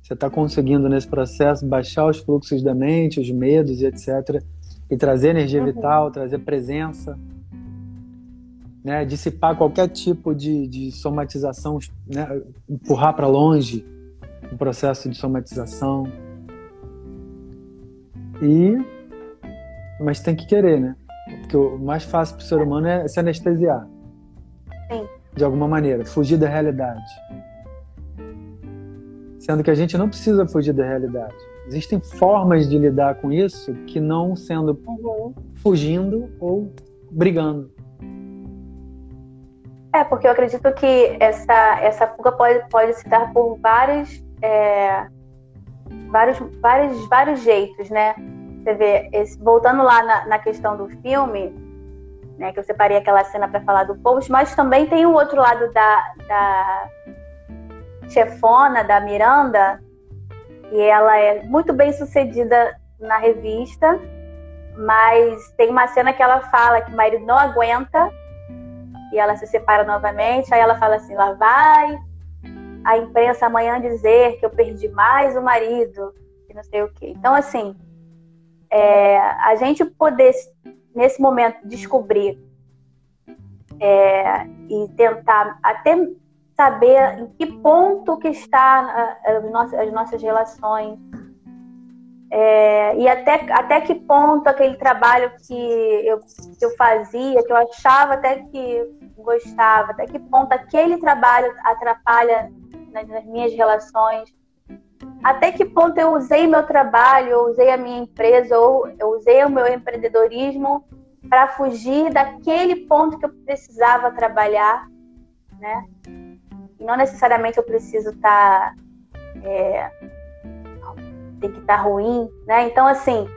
Você está conseguindo nesse processo baixar os fluxos da mente, os medos e etc. E trazer energia uhum. vital, trazer presença. Né, dissipar qualquer tipo de, de somatização, né, empurrar para longe o processo de somatização. E mas tem que querer, né? Porque o mais fácil para o ser humano é se anestesiar. Sim. De alguma maneira, fugir da realidade. Sendo que a gente não precisa fugir da realidade. Existem formas de lidar com isso que não sendo uhum. fugindo ou brigando. É, porque eu acredito que essa, essa fuga pode, pode se dar por várias é, vários, vários, vários jeitos, né? Você vê, esse, voltando lá na, na, questão do filme, né, que eu separei aquela cena para falar do povo, mas também tem o outro lado da, da chefona, da Miranda, e ela é muito bem sucedida na revista, mas tem uma cena que ela fala que o marido não aguenta e ela se separa novamente, aí ela fala assim, lá vai a imprensa amanhã dizer que eu perdi mais o marido, que não sei o quê. Então, assim, é, a gente poder, nesse momento, descobrir é, e tentar até saber em que ponto que está nossas, as nossas relações é, e até, até que ponto aquele trabalho que eu, que eu fazia, que eu achava até que gostava, até que ponto aquele trabalho atrapalha nas, nas minhas relações. Até que ponto eu usei meu trabalho, eu usei a minha empresa, ou eu usei o meu empreendedorismo para fugir daquele ponto que eu precisava trabalhar, né? E não necessariamente eu preciso estar. Tá, é, tem que estar tá ruim, né? Então, assim,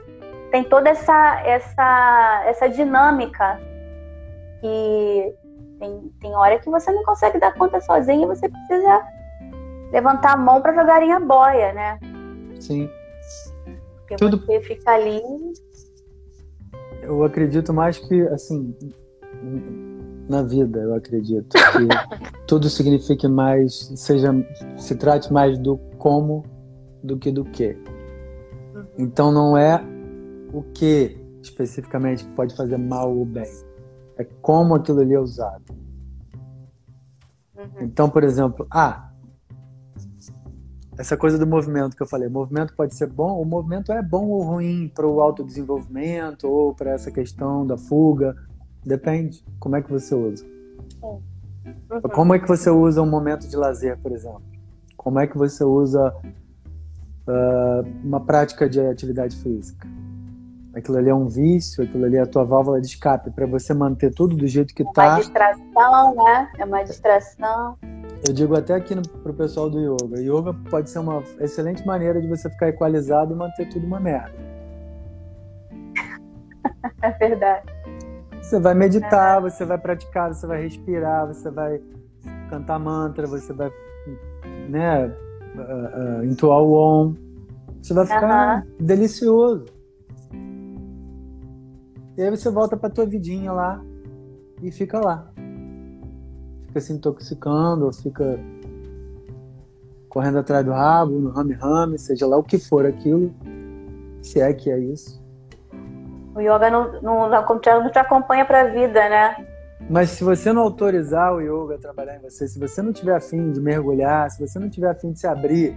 tem toda essa, essa, essa dinâmica que tem, tem hora que você não consegue dar conta sozinho e você precisa levantar a mão para jogarem a boia, né? Sim. Porque Tudo... você fica ali. Eu acredito mais que, assim, na vida, eu acredito que <laughs> tudo signifique mais, seja, se trate mais do como do que do que. Uhum. Então não é o que especificamente que pode fazer mal ou bem, é como aquilo ali é usado. Uhum. Então, por exemplo, ah, essa coisa do movimento que eu falei, o movimento pode ser bom, o movimento é bom ou ruim para o autodesenvolvimento ou para essa questão da fuga, depende como é que você usa. Uhum. Como é que você usa um momento de lazer, por exemplo? Como é que você usa uh, uma prática de atividade física? Aquilo ali é um vício, aquilo ali é a tua válvula de escape para você manter tudo do jeito que está. É uma tá. distração, né? É uma distração. Eu digo até aqui para o pessoal do yoga. Yoga pode ser uma excelente maneira de você ficar equalizado e manter tudo uma merda. <laughs> É verdade. Você vai meditar, é. você vai praticar, você vai respirar, você vai cantar mantra, você vai né, uh, uh, entoar o om. Isso vai ficar uhum. delicioso. E aí você volta pra tua vidinha lá e fica lá. Fica se intoxicando, ou fica correndo atrás do rabo, no rame-rame, seja lá o que for aquilo, se é que é isso. O yoga não, não, não te acompanha para a vida, né? Mas se você não autorizar o yoga a trabalhar em você, se você não tiver afim de mergulhar, se você não tiver afim de se abrir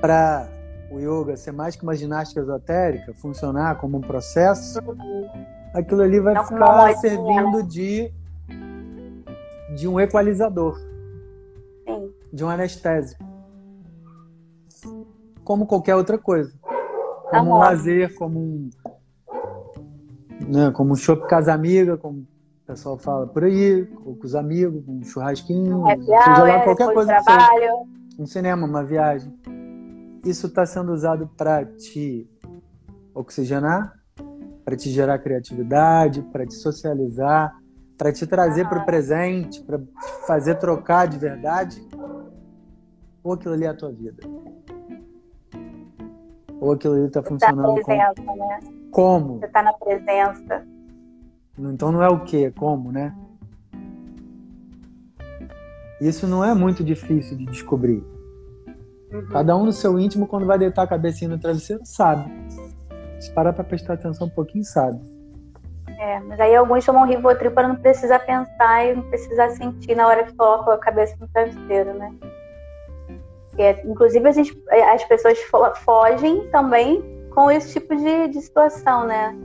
para o yoga ser mais que uma ginástica esotérica, funcionar como um processo, aquilo ali vai não ficar servindo de, de um equalizador, Sim. de um anestésico. Como qualquer outra coisa. Como Amor. um lazer, como um. Né, como um show casa amiga, como o pessoal fala por aí, ou com os amigos, um churrasquinho, é, seja lá qualquer coisa. Trabalho. Um cinema, uma viagem isso está sendo usado para te oxigenar, para te gerar criatividade, para te socializar, para te trazer para o presente, para te fazer trocar de verdade, ou aquilo ali é a tua vida? Ou aquilo ali está tá funcionando tá presença, como? Né? como? Você está na presença. Então não é o que, é como, né? Isso não é muito difícil de descobrir. Uhum. Cada um no seu íntimo, quando vai deitar a cabecinha no travesseiro, sabe. Se parar pra prestar atenção um pouquinho, sabe. É, mas aí alguns chamam Rivotril para não precisar pensar e não precisar sentir na hora que coloca a cabeça no travesseiro, né? É, inclusive, a gente, as pessoas fogem também com esse tipo de, de situação, né?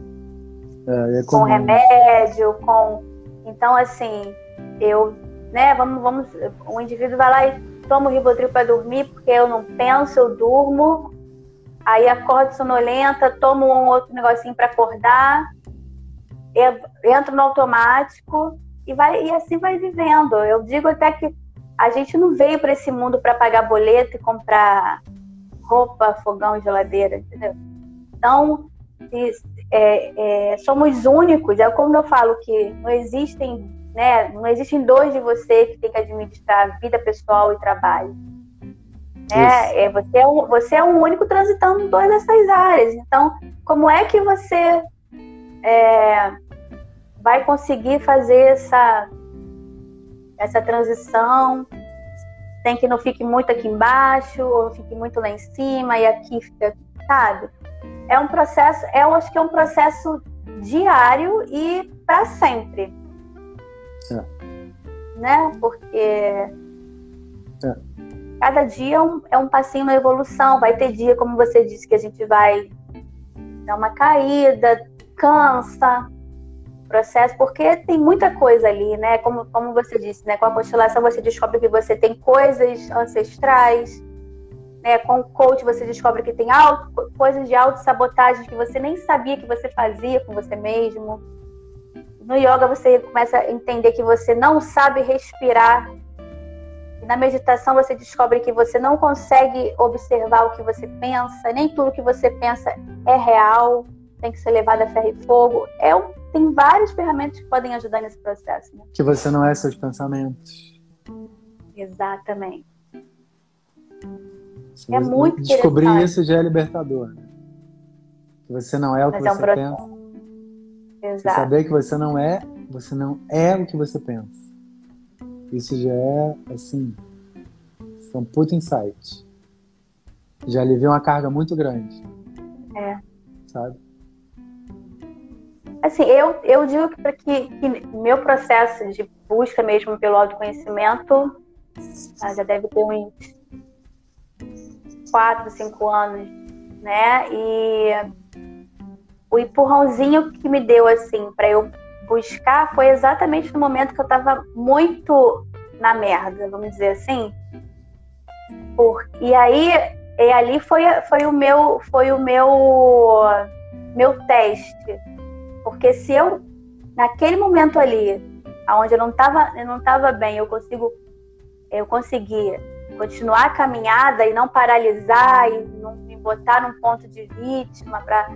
É, é com remédio, com. Então, assim, eu. Né, vamos, vamos. O indivíduo vai lá e tomo Rivotril para dormir porque eu não penso, eu durmo. Aí acordo sonolenta, tomo um outro negocinho para acordar, entro no automático e vai e assim vai vivendo. Eu digo até que a gente não veio para esse mundo para pagar boleto e comprar roupa, fogão, geladeira, entendeu? Então, é, é, somos únicos. É como eu falo que não existem né? Não existem dois de você que tem que administrar vida pessoal e trabalho. Né? É, você, é um, você é o único transitando em todas essas áreas. Então, como é que você é, vai conseguir fazer essa, essa transição sem que não fique muito aqui embaixo ou fique muito lá em cima e aqui fica, sabe? É um processo, eu acho que é um processo diário e para sempre. É. Né? Porque é. cada dia é um, é um passinho na evolução. Vai ter dia, como você disse, que a gente vai dar uma caída, cansa processo, porque tem muita coisa ali, né? Como, como você disse, né? Com a constelação você descobre que você tem coisas ancestrais, né? Com o coach você descobre que tem auto, coisas de auto-sabotagem que você nem sabia que você fazia com você mesmo. No yoga você começa a entender que você não sabe respirar. E na meditação você descobre que você não consegue observar o que você pensa, nem tudo que você pensa é real, tem que ser levado a ferro e fogo. É um, tem várias ferramentas que podem ajudar nesse processo. Né? Que você não é seus pensamentos. Exatamente. É muito Descobrir isso já é libertador. Né? Que você não é o que Mas você é um pensa. Exato. saber que você não é, você não é o que você pensa. Isso já é, assim, são puta insight. Já alivia uma carga muito grande. É. Sabe? Assim, eu, eu digo que, que, que meu processo de busca mesmo pelo autoconhecimento ah, já deve ter uns 4, 5 anos, né? E o empurrãozinho que me deu assim para eu buscar foi exatamente no momento que eu estava muito na merda, vamos dizer assim. Por, e aí e ali foi, foi o meu foi o meu meu teste. Porque se eu naquele momento ali, aonde eu não estava eu não tava bem, eu consigo eu consegui continuar a caminhada e não paralisar e não me botar num ponto de vítima para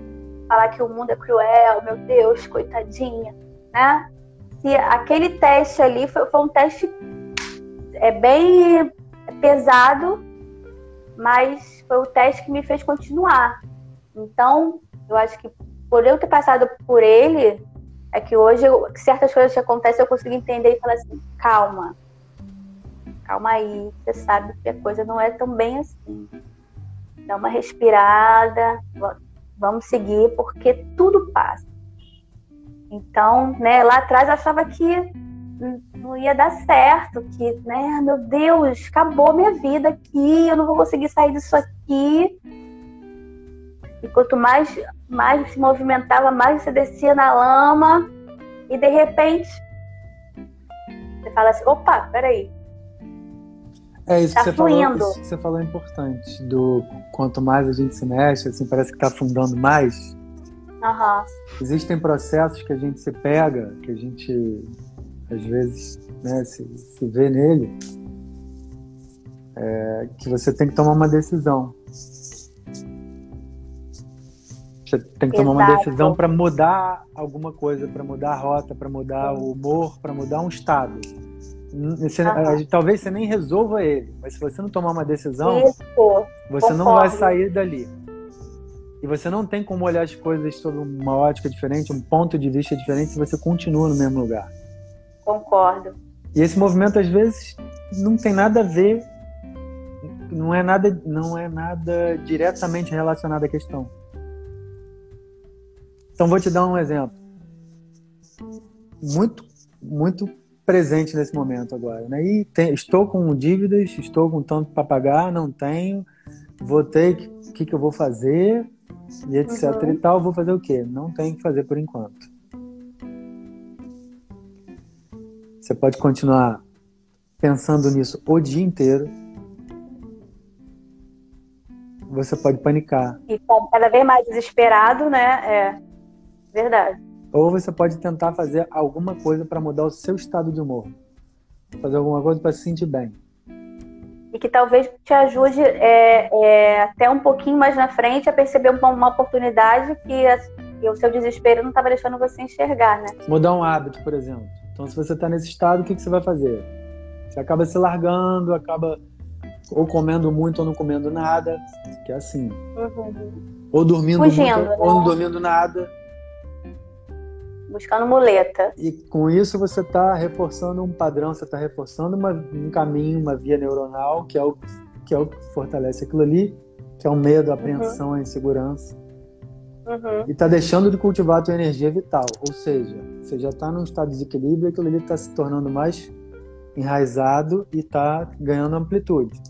falar que o mundo é cruel, meu Deus, coitadinha, né? Se aquele teste ali foi, foi um teste é bem pesado, mas foi o teste que me fez continuar. Então, eu acho que por eu ter passado por ele, é que hoje eu, certas coisas que acontecem eu consigo entender e falar assim, calma, calma aí, você sabe que a coisa não é tão bem assim. Dá uma respirada, vamos seguir, porque tudo passa. Então, né, lá atrás eu achava que não ia dar certo, que, né, meu Deus, acabou minha vida aqui, eu não vou conseguir sair disso aqui. E quanto mais, mais se movimentava, mais você descia na lama, e de repente você fala assim, opa, peraí. É isso, tá que, você falou, isso que você falou é importante. Do quanto mais a gente se mexe, assim, parece que está afundando mais. Uhum. Existem processos que a gente se pega, que a gente às vezes né, se, se vê nele, é, que você tem que tomar uma decisão. Você tem que tomar Exato. uma decisão para mudar alguma coisa, para mudar a rota, para mudar o humor, para mudar um estado. Você, uhum. Talvez você nem resolva ele, mas se você não tomar uma decisão, Isso. você Concordo. não vai sair dali. E você não tem como olhar as coisas sob uma ótica diferente, um ponto de vista diferente, se você continua no mesmo lugar. Concordo. E esse movimento às vezes não tem nada a ver, não é nada, não é nada diretamente relacionado à questão. Então vou te dar um exemplo muito, muito presente nesse momento agora. Né? E tem, estou com dívidas, estou com tanto para pagar, não tenho, vou ter o que, que eu vou fazer e etc uhum. e tal. Vou fazer o quê? Não tenho que fazer por enquanto. Você pode continuar pensando nisso o dia inteiro. Você pode panicar. E cada vez mais desesperado, né? É verdade. Ou você pode tentar fazer alguma coisa para mudar o seu estado de humor. Fazer alguma coisa para se sentir bem. E que talvez te ajude é, é, até um pouquinho mais na frente a perceber uma, uma oportunidade que, a, que, o seu desespero não estava deixando você enxergar, né? Mudar um hábito, por exemplo. Então, se você está nesse estado, o que, que você vai fazer? Você acaba se largando, acaba ou comendo muito ou não comendo nada, que é assim. Uhum. Ou dormindo Fugindo, muito né? ou não dormindo nada buscando muleta. E com isso você está reforçando um padrão, você está reforçando uma, um caminho, uma via neuronal, que é, o, que é o que fortalece aquilo ali, que é o medo, a apreensão, uhum. a insegurança. Uhum. E está deixando de cultivar a tua energia vital. Ou seja, você já está num estado de desequilíbrio e aquilo ali está se tornando mais enraizado e está ganhando amplitude.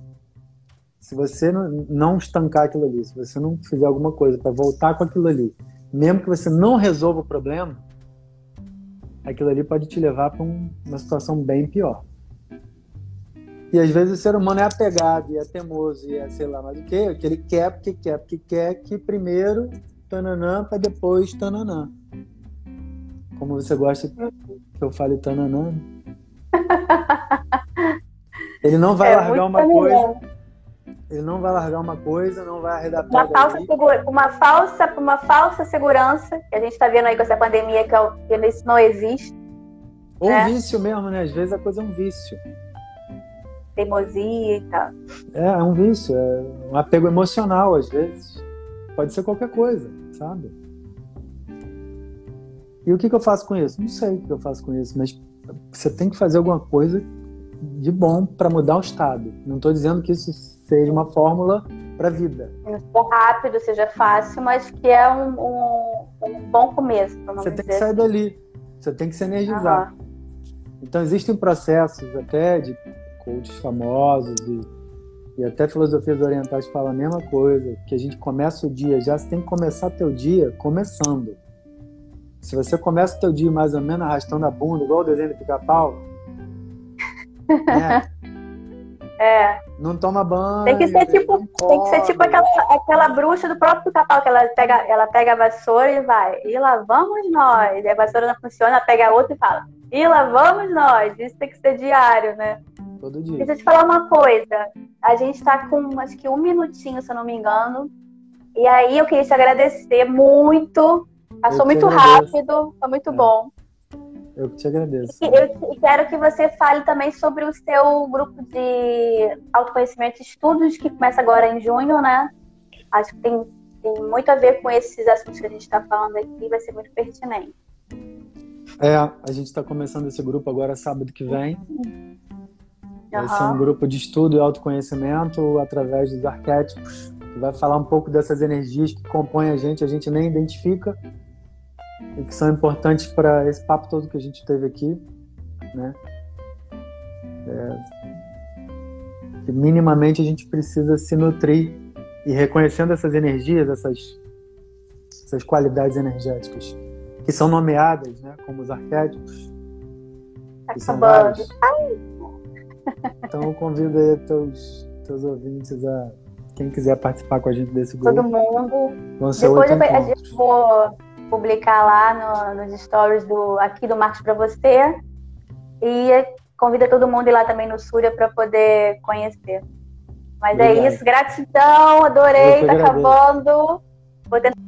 Se você não, não estancar aquilo ali, se você não fizer alguma coisa para voltar com aquilo ali, mesmo que você não resolva o problema, aquilo ali pode te levar para um, uma situação bem pior. E às vezes o ser humano é apegado, e é teimoso, e é sei lá mais o que, que ele quer porque quer, porque quer que primeiro tananã para depois tananã. Como você gosta que eu fale tananã. Né? <laughs> Ele não vai é largar uma coisa ele não vai largar uma coisa, não vai arredar uma falsa, segura, uma falsa Uma falsa segurança, que a gente está vendo aí com essa pandemia, que, é que isso não existe. Ou né? um vício mesmo, né? Às vezes a coisa é um vício. Teimosia e tal. É, é um vício, é um apego emocional, às vezes. Pode ser qualquer coisa, sabe? E o que, que eu faço com isso? Não sei o que eu faço com isso, mas você tem que fazer alguma coisa de bom para mudar o estado. Não estou dizendo que isso seja uma fórmula para a vida. Seja rápido, seja fácil, mas que é um, um, um bom começo. Você tem que sair assim. dali. Você tem que se energizar. Uhum. Então existem processos até de coaches famosos e, e até filosofias orientais falam a mesma coisa, que a gente começa o dia, já você tem que começar teu dia começando. Se você começa o teu dia mais ou menos arrastando a bunda, igual o desenho do pica-pau, <laughs> né? É. Não toma banho. Tem que ser tipo, tem que ser tipo aquela, aquela bruxa do próprio pica-pau, que ela pega, ela pega a vassoura e vai. E lá vamos nós. E a vassoura não funciona, ela pega a outra e fala. E lá vamos nós. Isso tem que ser diário, né? Todo dia. Deixa eu te falar uma coisa. A gente tá com acho que um minutinho, se eu não me engano. E aí eu queria te agradecer muito. Passou muito rápido, foi muito é. bom. Eu que te agradeço. Eu quero que você fale também sobre o seu grupo de autoconhecimento e estudos, que começa agora em junho, né? Acho que tem, tem muito a ver com esses assuntos que a gente está falando aqui, vai ser muito pertinente. É, a gente está começando esse grupo agora sábado que vem. Uhum. Vai ser um grupo de estudo e autoconhecimento através dos arquétipos. Que vai falar um pouco dessas energias que compõem a gente, a gente nem identifica e que são importantes para esse papo todo que a gente teve aqui, né? É, que minimamente a gente precisa se nutrir e reconhecendo essas energias, essas, essas qualidades energéticas que são nomeadas, né, como os arquétipos. Tá acabando. Então eu convido aí teus, teus ouvintes a quem quiser participar com a gente desse grupo. Todo mundo. Depois a gente vou publicar lá no, nos stories do aqui do Marcos para você e convida todo mundo ir lá também no Súria para poder conhecer. Mas é Obrigado. é isso, gratidão, adorei, tá acabando. Vou tentar